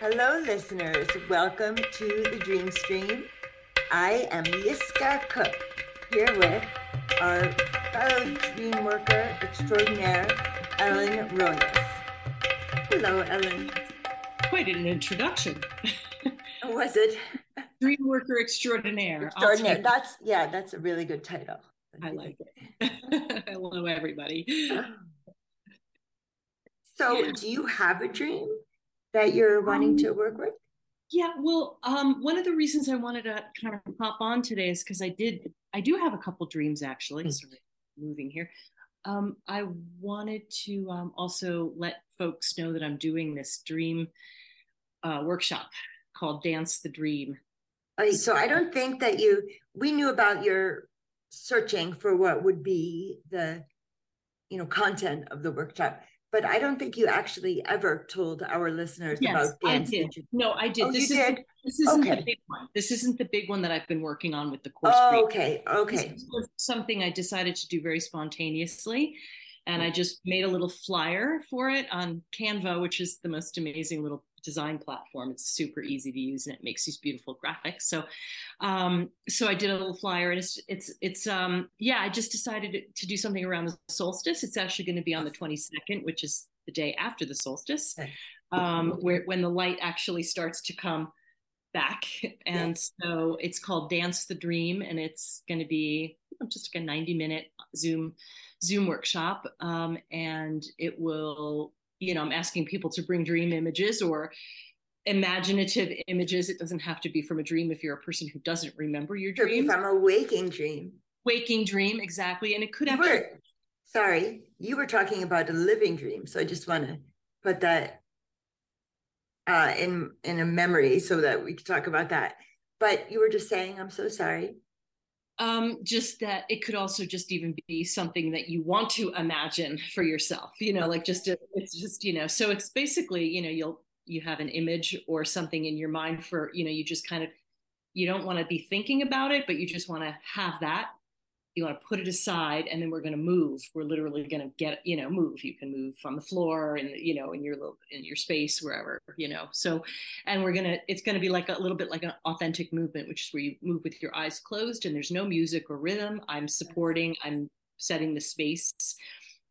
Hello, listeners. Welcome to the Dream Stream. I am Yiskah Koock here with our fellow dream worker extraordinaire, Ellen Ronis. Hello, Ellen. Quite an introduction. Was it? Dream worker extraordinaire. Extraordinaire. That's yeah, that's a really good title. I like it. Hello, everybody. So, yeah. do you have a dream that you're wanting um, to work with? Yeah, well, um, one of the reasons I wanted to kind of hop on today is because I did, I do have a couple dreams actually. Mm-hmm. Sorry, moving here. Um, I wanted to um, also let folks know that I'm doing this dream uh, workshop called Dance the Dream. so I don't think that you, we knew about your searching for what would be the, you know, content of the workshop but I don't think you actually ever told our listeners yes, about dance. I did. No, I did. Oh, this you is, did? This isn't okay. the big one. This isn't the big one that I've been working on with the course. Oh, okay, okay. something I decided to do very spontaneously. And I mm. just made a little flyer for it on Canva, which is the most amazing little design platform. It's super easy to use and it makes these beautiful graphics. So, um, so I did a little flyer and it's, it's, it's, um, yeah, I just decided to do something around the solstice. It's actually going to be on the 22nd, which is the day after the solstice, um, where, when the light actually starts to come back. And so it's called Dance the Dream and it's going to be just like a 90 minute Zoom, Zoom workshop. Um, and it will you know i'm asking people to bring dream images or imaginative images. It doesn't have to be from a dream if you're a person who doesn't remember your dream from a waking dream. Waking dream exactly. And it could actually sorry you were talking about a living dream. So i just want to put that uh, in in a memory so that we could talk about that. But you were just saying i'm so sorry um, just that it could also just even be something that you want to imagine for yourself you know like just a, it's just you know so it's basically you know you'll you have an image or something in your mind for you know you just kind of you don't want to be thinking about it but you just want to have that you want to put it aside and then we're going to move. We're literally going to get you know move. You can move on the floor and you know in your little in your space wherever you know. So and we're going to it's going to be like a little bit like an authentic movement which is where you move with your eyes closed and there's no music or rhythm. I'm supporting i'm setting the space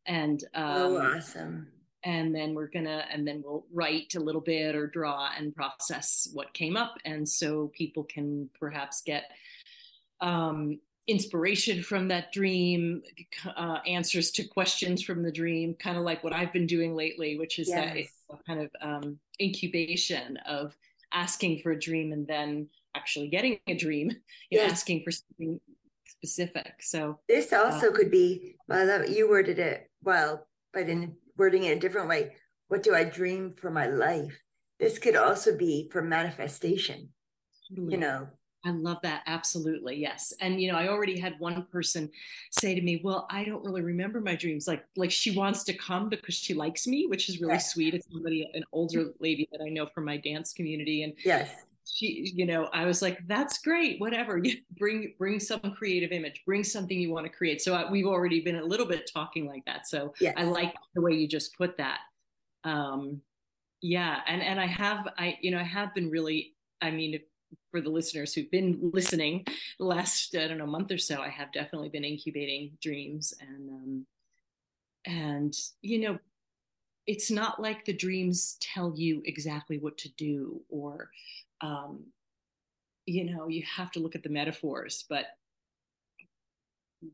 and um, oh awesome. and then we're gonna and then we'll write a little bit or draw and process what came up. And so people can perhaps get um inspiration from that dream, uh, answers to questions from the dream, kind of like what I've been doing lately, which is yes. that kind of um, incubation of asking for a dream and then actually getting a dream, you yes. know, asking for something specific. So this also uh, could be, well, you worded it well, but in wording it a different way, what do I dream for my life? This could also be for manifestation. Totally. You know, I love that. Absolutely. Yes. And you know, I already had one person say to me, "Well, I don't really remember my dreams. Like like she wants to come because she likes me, which is really yes. sweet. It's somebody an older lady that I know from my dance community and Yes. She, you know, I was like, "That's great. Whatever. Bring bring some creative image. Bring something you want to create." So I, we've already been a little bit talking like that. So yes. I like the way you just put that. Um yeah, and and I have I you know, I have been really I mean, for the listeners who've been listening the last I don't know month or so, I have definitely been incubating dreams and um, and you know it's not like the dreams tell you exactly what to do or um, you know you have to look at the metaphors but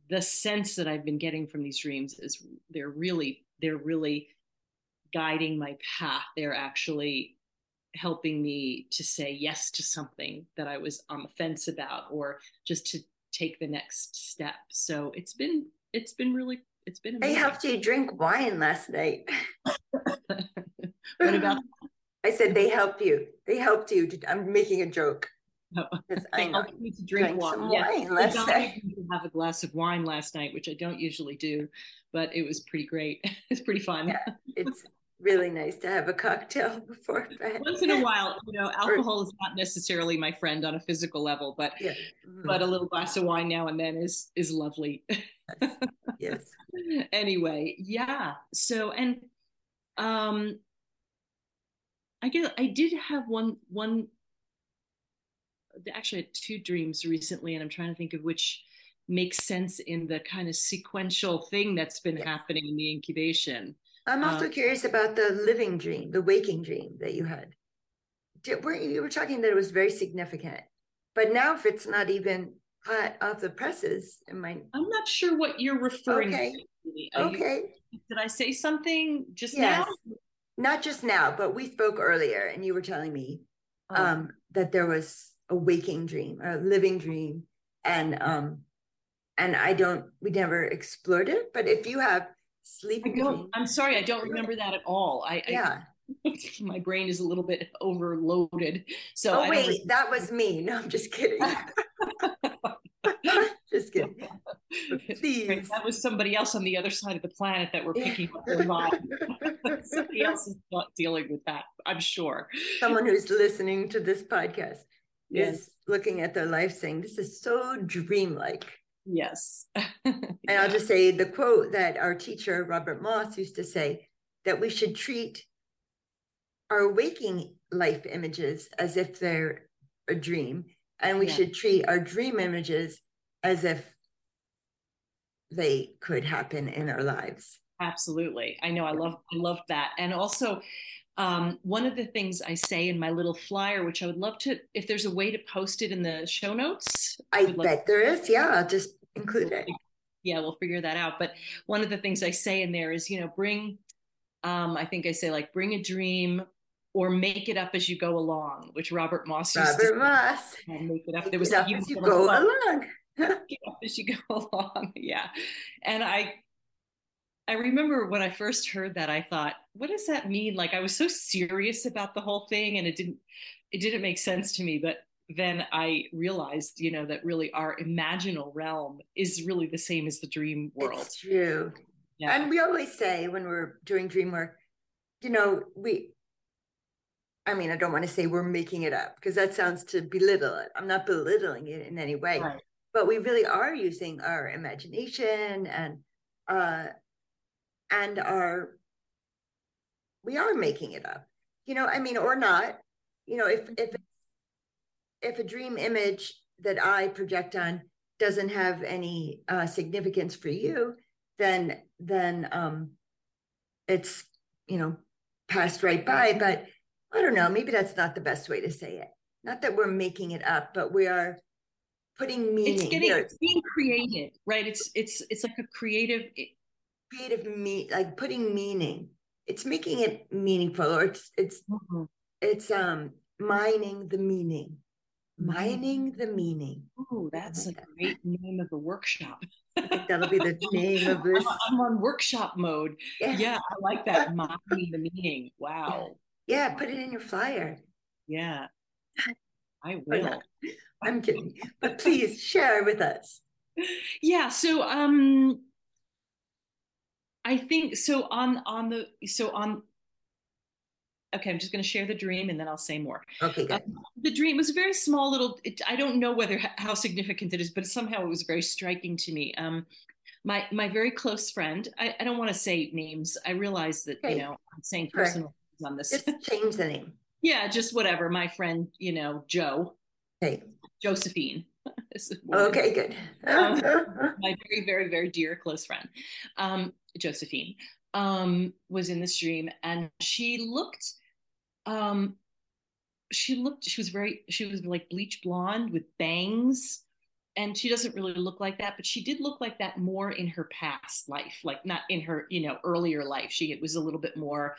the sense that i've been getting from these dreams is they're really they're really guiding my path. They're actually helping me to say yes to something that I was on the fence about or just to take the next step. So it's been it's been really it's been amazing. I helped you drink wine last night. what about I said they help you. They helped you. To, I'm making a joke. Oh, I helped me to drink wine. wine last night. have a glass of wine last night, which I don't usually do, but it was pretty great. it's pretty fun. Yeah, it's really nice to have a cocktail before bed. Once in a while, you know, alcohol is not necessarily my friend on a physical level, but yeah. mm-hmm. but a little glass of wine now and then is is lovely. yes. yes. anyway, yeah. So and um I guess I did have one one actually I had two dreams recently and I'm trying to think of which makes sense in the kind of sequential thing that's been yes. happening in the incubation. I'm also um, curious about the living dream, the waking dream that you had. Did, were you were talking that it was very significant, but now if it's not even hot off the presses, am I? I'm not sure what you're referring okay. to. okay. You, did I say something just yes. now? Not just now, but we spoke earlier, and you were telling me oh. um, that there was a waking dream, a living dream, and um, and I don't. We never explored it, but if you have sleeping, dreams, I'm sorry, I don't remember that at all. I yeah. I, my brain is a little bit overloaded. So oh wait, that was me. No, I'm just kidding. just kidding. Please. That was somebody else on the other side of the planet that we're picking up their vibe. somebody else is not dealing with that, I'm sure. Someone who's listening to this podcast yes. is looking at their life saying, This is so dreamlike. Yes. and I'll just say the quote that our teacher, Robert Moss, used to say that we should treat our waking life images as if they're a dream, and we yeah. should treat our dream images as if they could happen in our lives. Absolutely. I know I love I love that. And also um, one of the things I say in my little flyer, which I would love to, if there's a way to post it in the show notes. I, I bet there is. Yeah, I'll just include it. Yeah, we'll figure that out. But one of the things I say in there is, you know, bring, um, I think I say like bring a dream or make it up as you go along, which Robert Moss used Robert to Moss. Make it up. There was it up as you go along. get up as you go along. Yeah. And I I remember when I first heard that, I thought, what does that mean? Like I was so serious about the whole thing and it didn't it didn't make sense to me. But then I realized, you know, that really our imaginal realm is really the same as the dream world. It's true. Yeah. And we always say when we're doing dream work, you know, we I mean, I don't want to say we're making it up because that sounds to belittle it. I'm not belittling it in any way, right. but we really are using our imagination and uh, and are we are making it up. You know, I mean, or not. You know, if if if a dream image that I project on doesn't have any uh, significance for you, then then um, it's you know passed right by. But I don't know, maybe that's not the best way to say it. Not that we're making it up, but we are putting meaning. It's getting it's being created, right? It's it's it's like a creative creative me like putting meaning. It's making it meaningful or it's it's mm-hmm. it's um mining the meaning. Mining the meaning. Oh, that's like a great name of the workshop. I think that'll be the name of this. I'm on workshop mode. Yeah, yeah I like that. Mining the meaning. Wow. Yeah, put it in your flyer. Yeah, I will. I'm kidding, but please share with us. Yeah, so um, I think so on on the so on. Okay, I'm just going to share the dream and then I'll say more. Okay, good. Um, the dream was a very small little. It, I don't know whether how significant it is, but somehow it was very striking to me. Um, my my very close friend. I, I don't want to say names. I realize that okay. you know I'm saying personal on this. Just change the name. yeah, just whatever. My friend, you know, Joe. Hey. Josephine. okay, good. um, my very, very, very dear close friend, um, Josephine, um, was in this dream, and she looked. Um, she looked. She was very. She was like bleach blonde with bangs, and she doesn't really look like that, but she did look like that more in her past life, like not in her, you know, earlier life. She it was a little bit more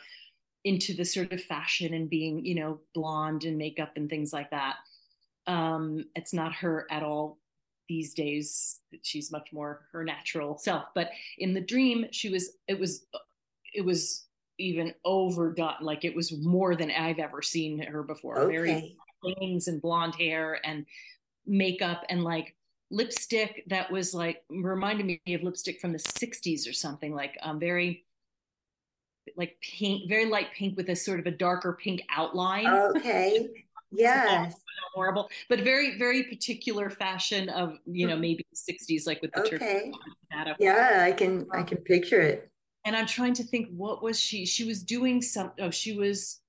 into the sort of fashion and being, you know, blonde and makeup and things like that. Um, it's not her at all these days. She's much more her natural self. But in the dream, she was, it was, it was even overdone. Like it was more than I've ever seen her before. Okay. Very bangs and blonde hair and makeup and like lipstick that was like reminded me of lipstick from the 60s or something like um, very like pink, very light pink with a sort of a darker pink outline. Okay. Yes. horrible, but very, very particular fashion of, you know, maybe the 60s, like with the okay. Yeah, I can I can picture it. And I'm trying to think what was she? She was doing some oh, she was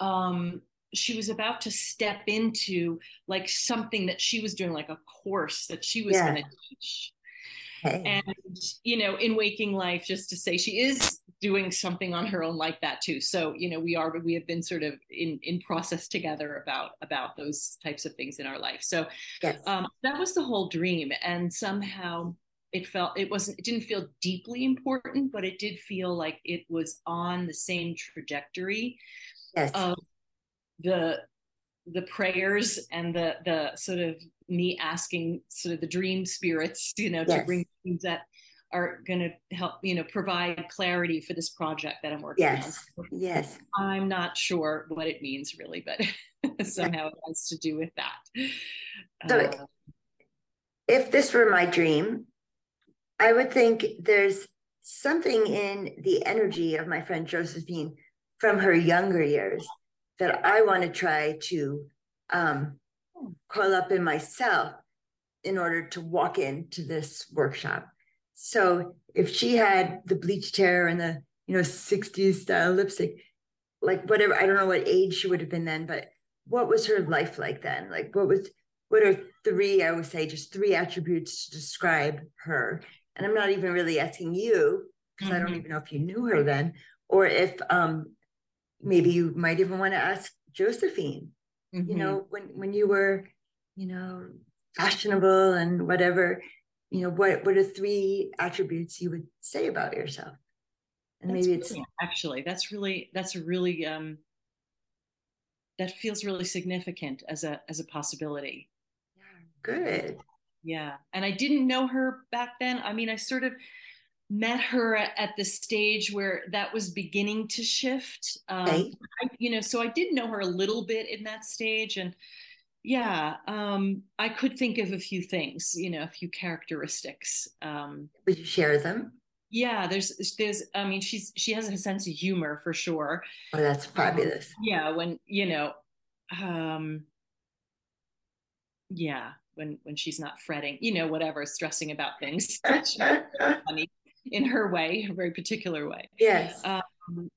um, she was about to step into like something that she was doing, like a course that she was Yeah. going to teach. Okay. And, you know, in waking life, just to say she is doing something on her own like that too. So, you know, we are, we have been sort of in, in process together about, about those types of things in our life. So yes. um, that was the whole dream. And somehow it felt, it wasn't, it didn't feel deeply important, but it did feel like it was on the same trajectory yes. of the the prayers and the the sort of me asking sort of the dream spirits you know to bring things that are going to help you know provide clarity for this project that i'm working yes. on Yes. i'm not sure what it means really but somehow it has to do with that So- Uh, if this were my dream, I would think there's something in the energy of my friend Josephine from her younger years that I want to try to um, call up in myself in order to walk into this workshop. So if she had the bleached hair and the you know 60s style lipstick, like whatever, I don't know what age she would have been then, but what was her life like then? Like what was what are three, I would say, just three attributes to describe her? And I'm not even really asking you, because I don't Mhm. even know if you knew her then, or if um maybe you might even want to ask Josephine, you mhm. know, when when you were, you know, fashionable and whatever, you know, what what are three attributes you would say about yourself? And That's maybe it's actually that's really that's a really um that feels really significant as a as a possibility Yeah. good. Yeah. And I didn't know her back then. I mean, I sort of met her at, the stage where that was beginning to shift. Um, Okay. I, you know, so I did know her a little bit in that stage. And yeah, um, I could think of a few things, you know, a few characteristics. Um, Would you share them? yeah, there's, there's, I mean, she's, she has a sense of humor for sure. Oh, that's fabulous. Yeah. When, you know, um, yeah, when, when she's not fretting, you know, whatever, stressing about things. funny in her way, a very particular way. yes. Um,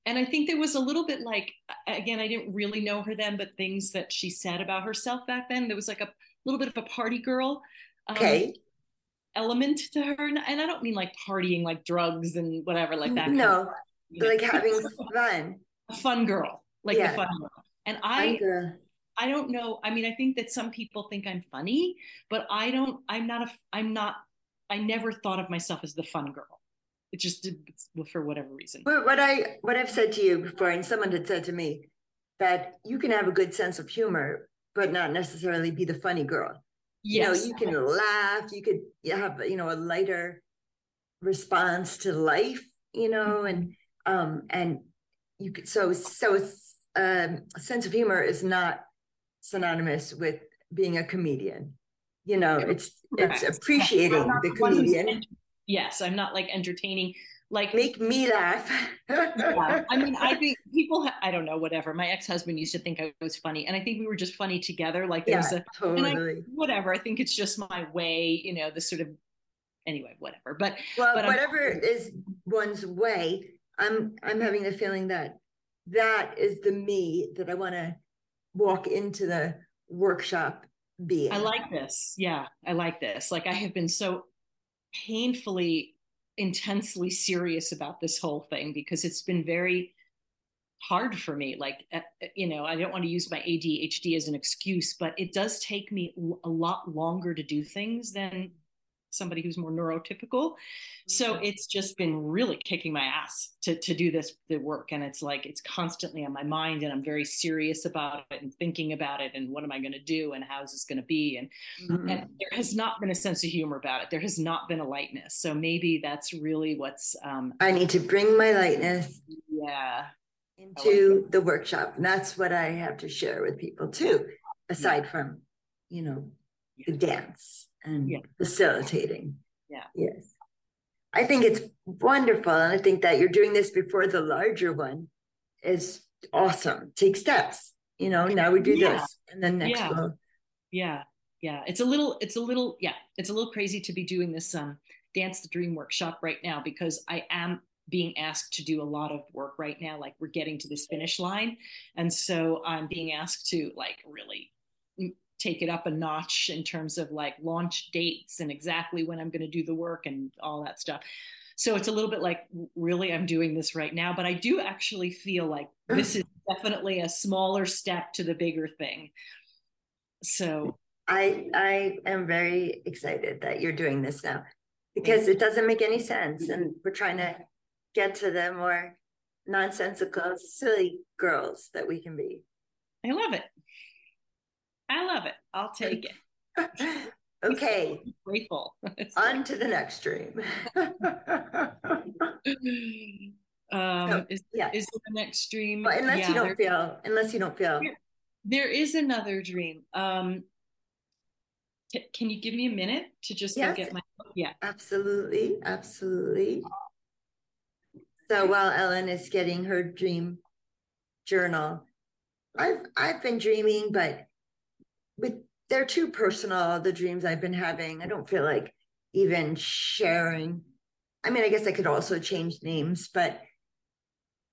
and I think there was a little bit like, again, I didn't really know her then, but things that she said about herself back then, there was like a little bit of a party girl um, okay. element to her. And I don't mean like partying, like drugs and whatever, like that. kind of- no, you know, like having fun. a fun girl, like Yeah. the fun girl. And I. I don't know. I mean, I think that some people think I'm funny, but I don't. I'm not a. I'm not. I never thought of myself as the fun girl. It just did for whatever reason. What what I what I've said to you before, and someone had said to me that you can have a good sense of humor, but not necessarily be the funny girl. Yes. You know, you can laugh, you could have you know a lighter response to life, you know, and um and you could so so um a sense of humor is not synonymous with being a comedian. You know, it's it's appreciating the comedian. Yes, I'm not like entertaining. Like, Make me laugh. yeah. I mean, I think people. Ha- I don't know. Whatever. My ex-husband used to think I was funny, and I think we were just funny together. Like there yeah, was a and I- totally. whatever. I think it's just my way. You know, the sort of. Anyway, whatever. But Well, but I'm- whatever is one's way, I'm I'm having the feeling that that is the me that I want to walk into the workshop being. I like this. Yeah, I like this. Like I have been so painfully, intensely serious about this whole thing because it's been very hard for me. Like, uh, you know, I don't want to use my ADHD as an excuse, but it does take me a lot longer to do things than somebody who's more neurotypical. So it's just been really kicking my ass to to do this the work and it's like it's constantly on my mind and I'm very serious about it and thinking about it and what am I going to do and how is this going to be and Mhm. and there has not been a sense of humor about it. There has not been a lightness. So maybe that's really what's um I need to bring my lightness yeah. into the workshop, and that's what I have to share with people too. Aside from, you know, the dance and Yeah. facilitating. Yeah. Yes. I think it's wonderful, and I think that you're doing this before the larger one is awesome. Take steps. You know, now we do Yeah. this, and then next Yeah. we'll Yeah. Yeah. It's a little it's a little yeah, it's a little crazy to be doing this um dance the dream workshop right now because I am being asked to do a lot of work right now. Like we're getting to this finish line. And so I'm being asked to like really take it up a notch in terms of like launch dates and exactly when I'm going to do the work and all that stuff. So it's a little bit like, really, I'm doing this right now. But I do actually feel like this is definitely a smaller step to the bigger thing. So I I am very excited that you're doing this now because it doesn't make any sense. And we're trying to get to the more nonsensical, silly girls that we can be. I love it. I love it. I'll take it. okay. So grateful. On to the next dream. um, so, is, yeah. is the next dream? Well, unless yeah, you don't there, feel, unless you don't feel. There is another dream. Um, can you give me a minute to just yes, get my yeah absolutely absolutely so while ellen is getting her dream journal i've i've been dreaming but with they're too personal the dreams i've been having i don't feel like even sharing i mean i guess i could also change names but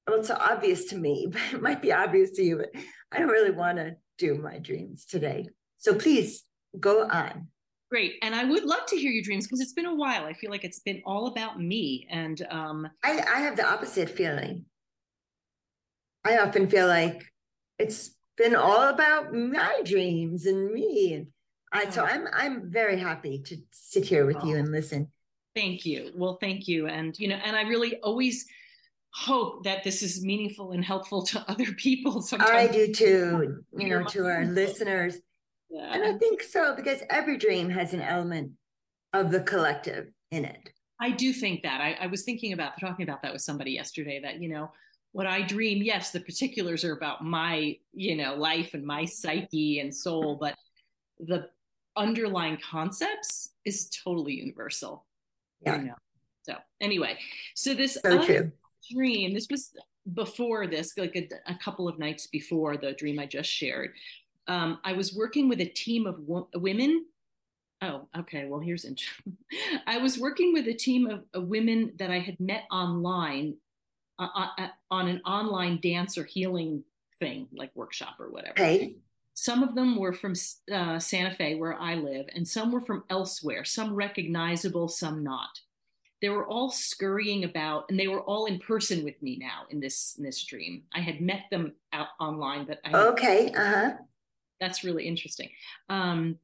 well it's obvious to me but it might be obvious to you but i don't really want to do my dreams today so please go on. Great. And I would love to hear your dreams because it's been a while. I feel like it's been all about me. And um I, I have the opposite feeling. I often feel like it's been all about my dreams and me. And I so oh. I'm I'm very happy to sit here with you oh. and listen. Thank you. Well, thank you. And you know, and I really always hope that this is meaningful and helpful to other people. Sometimes. I do too, you know, to our listeners yeah. And I think so because every dream has an element of the collective in it. I do think that. I, I was thinking about talking about that with somebody yesterday that, you know, what I dream, yes, the particulars are about my, you know, life and my psyche and soul, but the underlying concepts is totally universal. Yeah. You know? So anyway, so this so dream, this was before this, like a, a, couple of nights before the dream I just shared um, I was working with a team of wo- women. Oh, okay. Well, here's interesting. I was working with a team of, of women that I had met online on an online dance or healing thing, like workshop or whatever. Okay. Some of them were from uh, Santa Fe, where I live, and some were from elsewhere, some recognizable, some not. They were all scurrying about, and they were all in person with me now in this in this dream. I had met them out online, but I okay, uh huh that's really interesting. Um,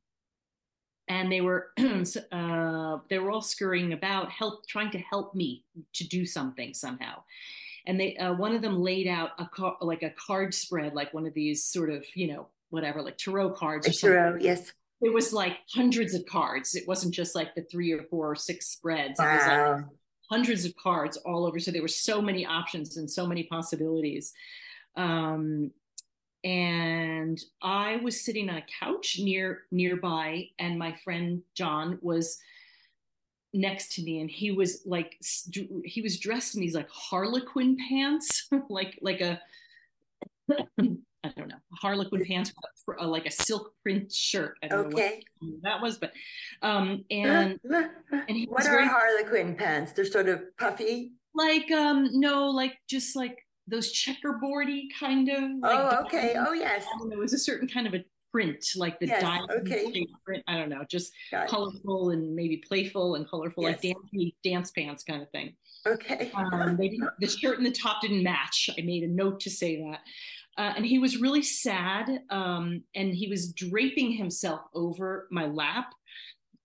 and they were uh, they were all scurrying about, help trying to help me to do something somehow. And they uh, one of them laid out a car, like a card spread, like one of these sort of you know whatever like tarot cards. Or tarot, yes. It was like hundreds of cards. It wasn't just like the three or four or six spreads. Wow. It was like hundreds of cards all over. So there were so many options and so many possibilities. Um, and I was sitting on a couch near nearby, and my friend John was next to me, and he was like he was dressed in these like Harlequin pants, like like a I don't know Harlequin pants, with a, like a silk print shirt. I don't okay. know what that was, but um and and he what are very, Harlequin pants? They're sort of puffy. Like um no, like just like those checkerboardy kind of. Like oh, okay. Oh, yes. It was a certain kind of a print, like the yes, diamond okay. print. I don't know, just colorful and maybe playful and colorful, yes. like dance dance pants kind of thing. Okay. um, the shirt and the top didn't match. I made a note to say that. Uh, and he was really sad, um, and he was draping himself over my lap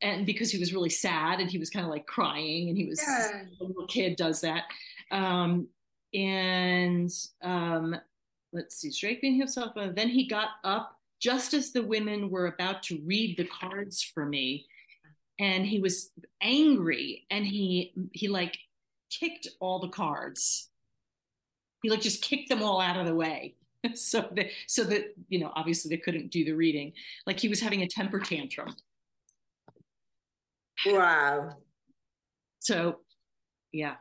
and because he was really sad and he was kind of like crying and he was yeah. a little kid does that um, and um, let's see, draping himself. And then he got up just as the women were about to read the cards for me, and he was angry, and he he like kicked all the cards. He like just kicked them all out of the way. so that so that you know obviously they couldn't do the reading like he was having a temper tantrum wow so yeah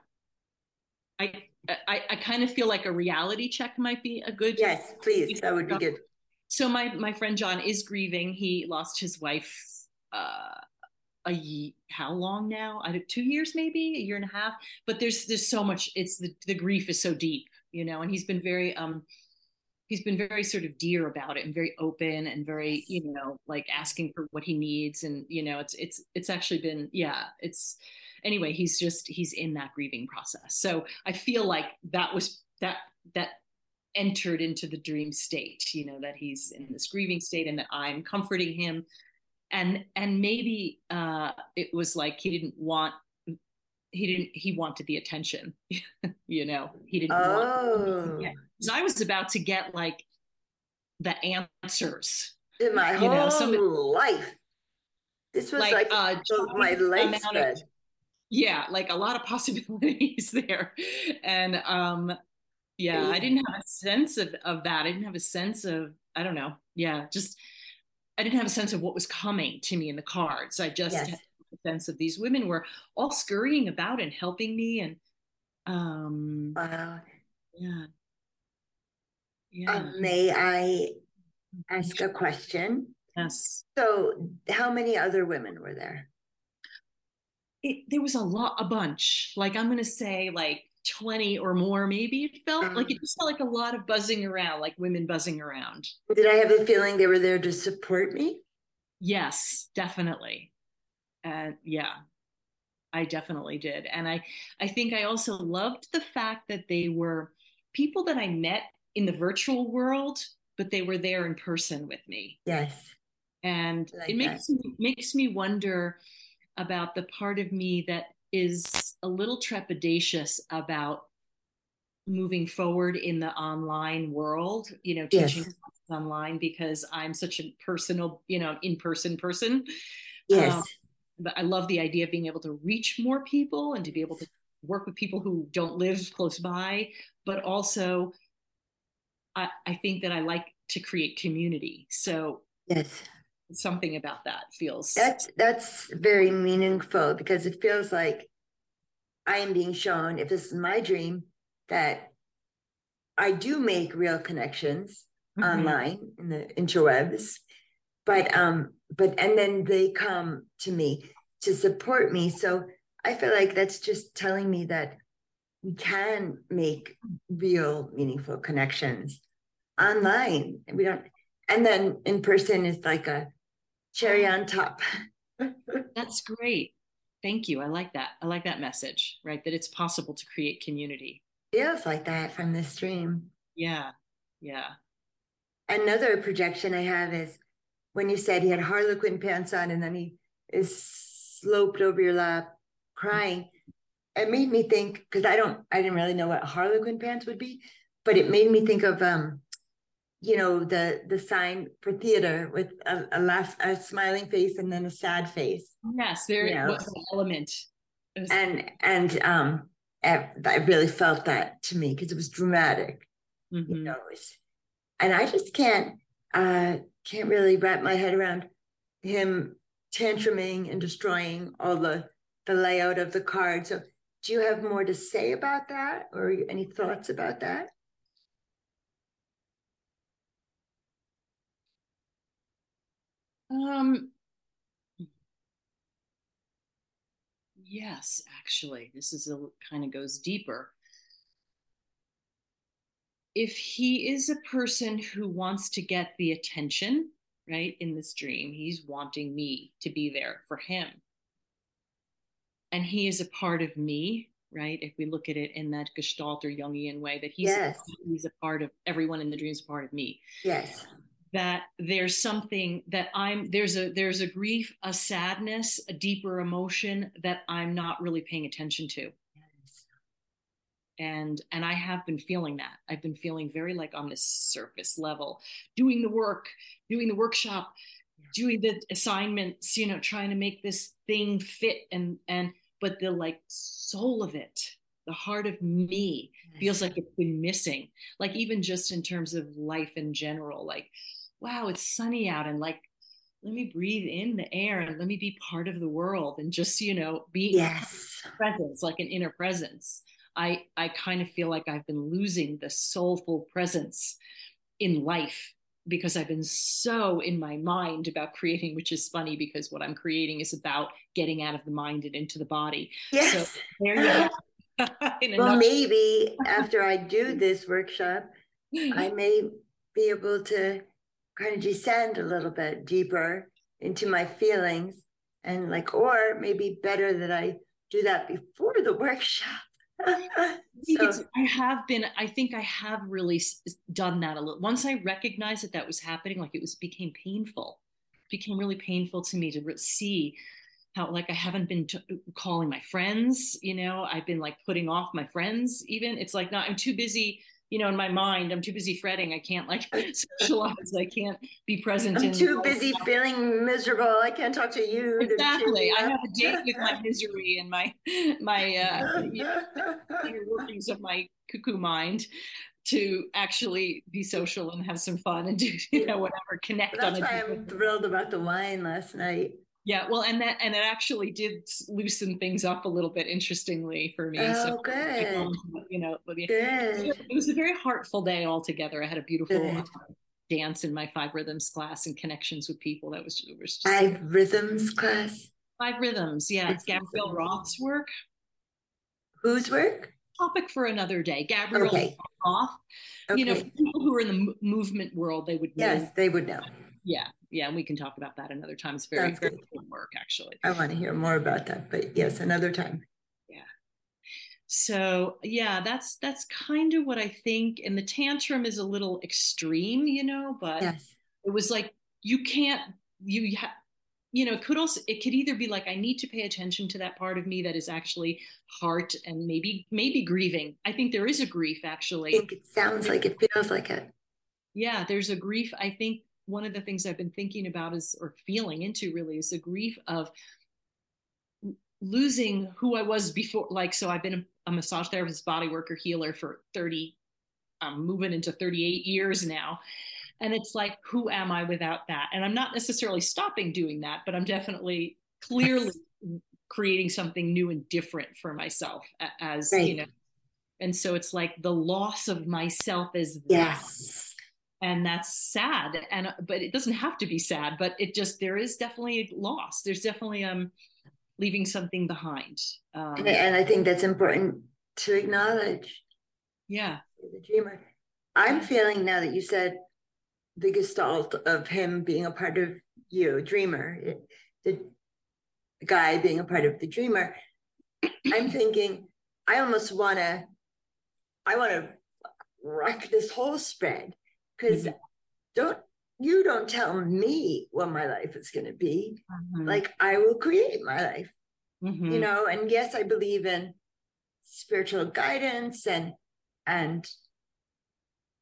i I, I kind of feel like a reality check might be a good. Yes, please. That would be good. So my my friend John is grieving. He lost his wife uh, a how long now? I two years, maybe a year and a half. But there's there's so much. It's the the grief is so deep, you know. And he's been very um he's been very sort of dear about it and very open and very you know like asking for what he needs and you know it's it's it's actually been yeah it's anyway he's just he's in that grieving process so i feel like that was that that entered into the dream state you know that he's in this grieving state and that i'm comforting him. And and maybe uh it was like he didn't want he didn't he wanted the attention you know he didn't oh. want i was about to get like the answers in my whole know, somebody, life. This was like, like uh, my life yeah like a lot of possibilities there. And um yeah i didn't have a sense of of that. I didn't have a sense of i don't know. Yeah just i didn't have a sense of what was coming to me in the cards. I just yes. sense of these women were all scurrying about and helping me and um wow. yeah. Yeah. um, may i ask a question? Yes. So how many other women were there? It, there was a lot a bunch. Like i'm gonna say like 20 or more maybe it felt um, like it just felt like a lot of buzzing around like women buzzing around. Did i have the feeling they were there to support me? Yes definitely. And yeah i definitely did. And i i think i also loved the fact that they were people that i met in the virtual world but they were there in person with me. Yes. And like it makes that. me makes me wonder about the part of me that is a little trepidatious about moving forward in the online world you know teaching yes. online because i'm such a personal you know in person person yes um, but I love the idea of being able to reach more people and to be able to work with people who don't live close by, but also I, I think that I like to create community. So yes, something about that feels that's that's very meaningful because it feels like I am being shown, if this is my dream, that I do make real connections mm-hmm. online in the interwebs. But um but and then they come to me to support me. So i feel like that's just telling me that we can make real meaningful connections online. We don't and then in person is like a cherry on top. That's great. Thank you. I like that. I like that message right? That it's possible to create community. Feels like that from the stream. yeah. Yeah. Another projection i have is when you said he had harlequin pants on and then he is sloped over your lap crying. It made me think because i don't i didn't really know what harlequin pants would be but it made me think of um you know the the sign for theater with a, a laugh a smiling face and then a sad face yes there you know? was an element was- and and um I really felt that to me because it was dramatic mm-hmm. you know was, and i just can't uh can't really wrap my head around him tantruming and destroying all the the layout of the card. So do you have more to say about that or any thoughts about that? Um yes, actually. This is a kind of goes deeper if he is a person who wants to get the attention, right, in this dream, he's wanting me to be there for him. And he is a part of me, right? If we look at it in that Gestalt or Jungian way, that he's, yes. he's a part of everyone in the dream is a part of me. Yes. That there's something that I'm there's a there's a grief, a sadness, a deeper emotion that I'm not really paying attention to. And and i have been feeling that. I've been feeling very like on this surface level doing the work doing the workshop doing the assignments you know trying to make this thing fit and and but the like soul of it the heart of me feels like it's been missing. Like even just in terms of life in general like wow it's sunny out and like let me breathe in the air and let me be part of the world and just you know be yes presence like an inner presence I I kind of feel like I've been losing the soulful presence in life because I've been so in my mind about creating, which is funny because what I'm creating is about getting out of the mind and into the body. Yes. So there you go. well, maybe after I do this workshop, mm-hmm. I may be able to kind of descend a little bit deeper into my feelings and like, or maybe better that I do that before the workshop. so, I have been, I think I have really done that a little. Once I recognized that that was happening, like it was became painful, it became really painful to me to see how like I haven't been t- calling my friends, you know, I've been like putting off my friends even. It's like, no, I'm too busy you know, in my mind, I'm too busy fretting. I can't like socialize. I can't be present. I'm too busy life. feeling miserable. I can't talk to you. Exactly. I have a date with my misery and my my uh, you know, workings of my cuckoo mind to actually be social and have some fun and do you know whatever connect on. That's why I'm thrilled about the wine last night. Yeah, well, and that and it actually did loosen things up a little bit, interestingly for me. Oh, so, good. You know, good. it was a very heartful day altogether. I had a beautiful uh, dance in my five rhythms class and connections with people. That was, was just, five rhythms class. Five rhythms, yeah. It's Gabrielle Roth's work. Whose work? Topic for another day. Gabrielle okay. Roth. Okay. You know, people who are in the movement world, they would know. Yes, they would know. Yeah, yeah, and we can talk about that another time. It's very, very good work, actually. I want to hear more about that, but yes, another time. Yeah. So yeah, that's that's kind of what I think. And the tantrum is a little extreme, you know, but yes. it was like you can't you ha- you know, it could also it could either be like I need to pay attention to that part of me that is actually heart and maybe maybe grieving. I think there is a grief actually. It sounds like it feels like it. Yeah, there's a grief. I think one of the things I've been thinking about is, or feeling into really, is the grief of losing who I was before. Like, so I've been a, massage therapist, body worker, healer for 30, I'm moving into 38 years now. And it's like, who am I without that? And I'm not necessarily stopping doing that, but I'm definitely clearly creating something new and different for myself as, right. you know. And so it's like the loss of myself is yes and that's sad. And uh, but it doesn't have to be sad but it just there is definitely a loss. There's definitely um leaving something behind um, and, and i think that's important to acknowledge. Yeah. The dreamer. I'm feeling now that you said the gestalt of him being a part of you dreamer the guy being a part of the dreamer. I'm thinking i almost want to i want to wreck this whole spread because mm-hmm. don't you don't tell me what my life is going to be mm-hmm. like i will create my life mm-hmm. you know and yes i believe in spiritual guidance and and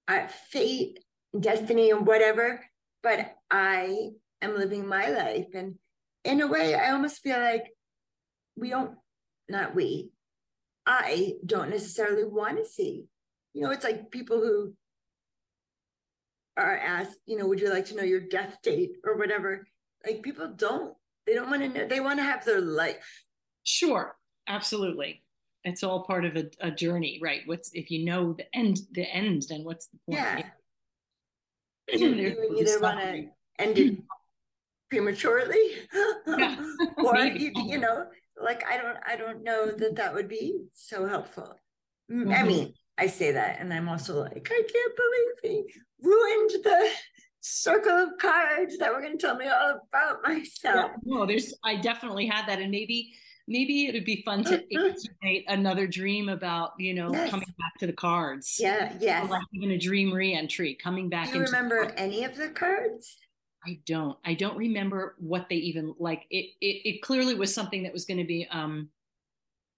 uh, fate destiny and whatever but i am living my life and in a way i almost feel like we don't not we i don't necessarily want to see you know it's like people who are asked, you know, would you like to know your death date or whatever? Like people don't, they don't want to know, they want to have their life. Sure, absolutely. It's all part of a, a journey, right? What's if you know the end, the end, then what's the point? Yeah. You, you either want to end it prematurely, yeah, or you, you know, like I don't, I don't know that that would be so helpful. Mm-hmm. I mean, I say that, and I'm also like, I can't believe he ruined the circle of cards that were going to tell me all about myself. Yeah, no, there's I definitely had that, and maybe maybe it would be fun to incubate another dream about you know yes. coming back to the cards. Yeah, yes. Or like even a dream reentry, coming back. Do you remember any of the cards? I don't. I don't remember what they even like. It it, it clearly was something that was going to be um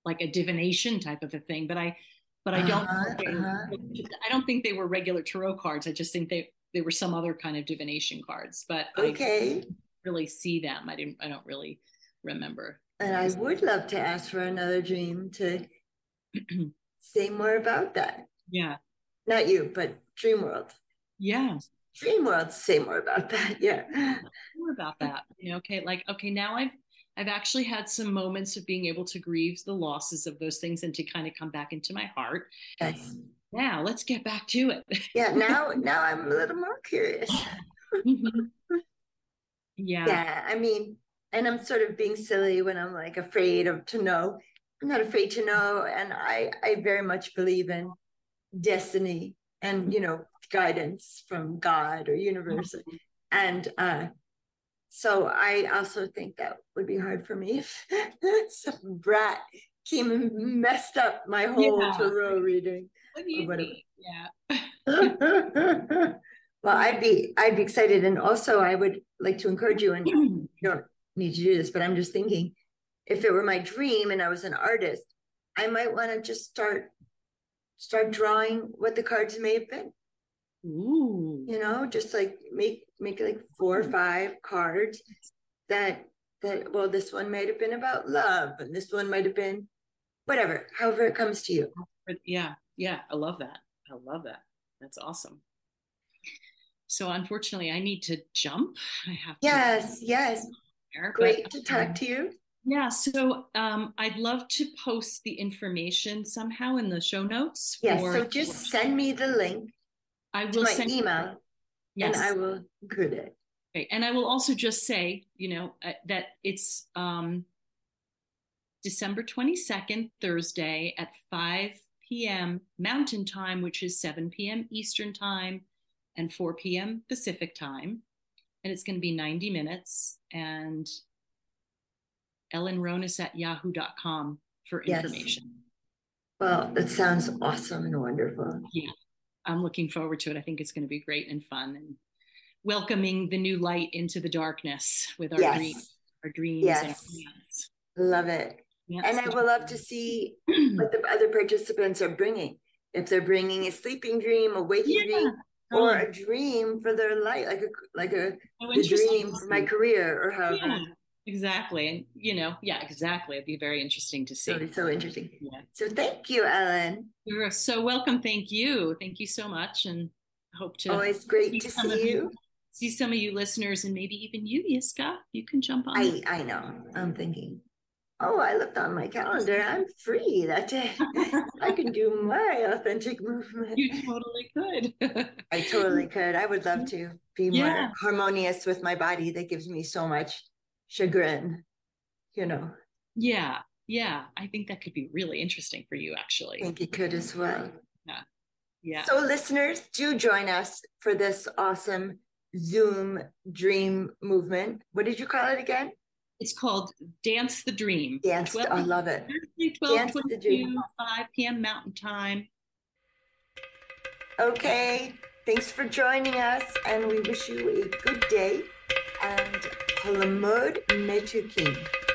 like a divination type of a thing, but I but I don't. Uh-huh, uh-huh. I don't think they were regular tarot cards. I just think they they were some other kind of divination cards. But okay, I really see them. I didn't. I don't really remember. And I would love to ask for another dream to say more about that. Yeah. Not you, but Dream World. Yeah. Dream World, say more about that. Yeah. More about that. You know, okay, like okay, now I've I've actually had some moments of being able to grieve the losses of those things and to kind of come back into my heart. Yes. Now let's get back to it. yeah, now now I'm a little more curious. Mhm. yeah. Yeah, I mean, and I'm sort of being silly when I'm like afraid of to know. I'm not afraid to know, and I I very much believe in destiny and you know guidance from God or universe, and uh, so I also think that would be hard for me if some brat came and messed up my whole Yeah. tarot reading. What do you mean? Yeah. well, I'd be I'd be excited, and also I would like to encourage you. And you don't need to do this, but I'm just thinking, if it were my dream and I was an artist, I might want to just start start drawing what the cards may have been. Ooh. You know, just like make make like four or five cards that that well, this one might have been about love, and this one might have been whatever, however it comes to you. Yeah. Yeah. I love that. I love that. That's awesome. So unfortunately, I need to jump. I have to Yes, yes, there, but, great to talk um, to you. Yeah, so um, I'd love to post the information somehow in the show notes. Yes, so just send me the link I will my send email, Yes, and I will include it. Okay, and I will also just say, you know, uh, that it's um, December 22nd, Thursday at 5 p.m. Mountain Time, which is 7 p.m. Eastern Time and 4 p.m. Pacific Time. And it's going to be 90 minutes. And Ellen Ronis at yahoo.com for Yes. information. Well, that sounds awesome and wonderful. I'm looking forward to it. I think it's going to be great and fun and welcoming the new light into the darkness with our dreams, our dreams and our Yes. plans. love it. Yes. And I would love to see what the other participants are bringing. If they're bringing a sleeping dream, a waking Yeah, dream, oh. or totally. a dream for their life, like a like a oh, the dream for my career, or however. Yeah, exactly. And you know, yeah, exactly. It'd be very interesting to see. So it's so interesting. Yeah. So thank you, Ellen. You're so welcome. Thank you. Thank you so much. And hope to Always great see to see you. see some of you listeners and maybe even you, Yiskah. You can jump on. I I know. I'm thinking. Oh, I looked on my calendar. I'm free that day. I can do my authentic movement. you totally could. I totally could. I would love to be more Yeah. harmonious with my body that gives me so much chagrin, you know. yeah, yeah. I think that could be really interesting for you, actually. I think it could as well. Yeah. Yeah. So, listeners, do join us for this awesome Zoom dream movement. What did you call it again? It's called Dance the Dream. Dance. 12 I love it. 12, Dance the Dream. 5 p.m. Mountain Time. Okay. Thanks for joining us, and we wish you a good day and Halamud Metukin.